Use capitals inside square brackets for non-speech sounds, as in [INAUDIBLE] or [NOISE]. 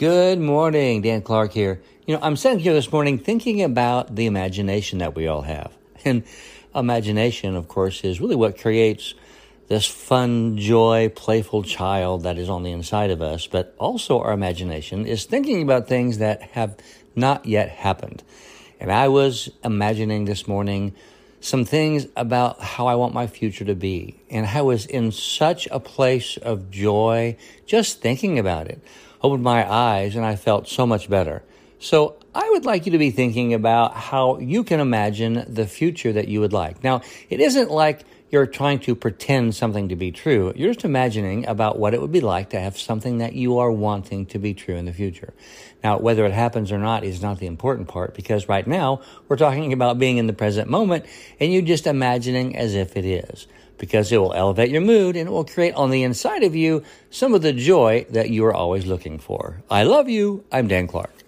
Good morning, Dan Clark here. You know, I'm sitting here this morning thinking about the imagination that we all have. [LAUGHS] And imagination, of course, is really what creates this fun, joy, playful child that is on the inside of us. But also, our imagination is thinking about things that have not yet happened. And I was imagining this morning some things about how I want my future to be. And I was in such a place of joy just thinking about it. Opened my eyes and I felt so much better. So I would like you to be thinking about how you can imagine the future that you would like. Now, it isn't like you're trying to pretend something to be true. You're just imagining about what it would be like to have something that you are wanting to be true in the future. Now, whether it happens or not is not the important part because right now we're talking about being in the present moment and you just imagining as if it is because it will elevate your mood and it will create on the inside of you some of the joy that you are always looking for. I love you. I'm Dan Clark.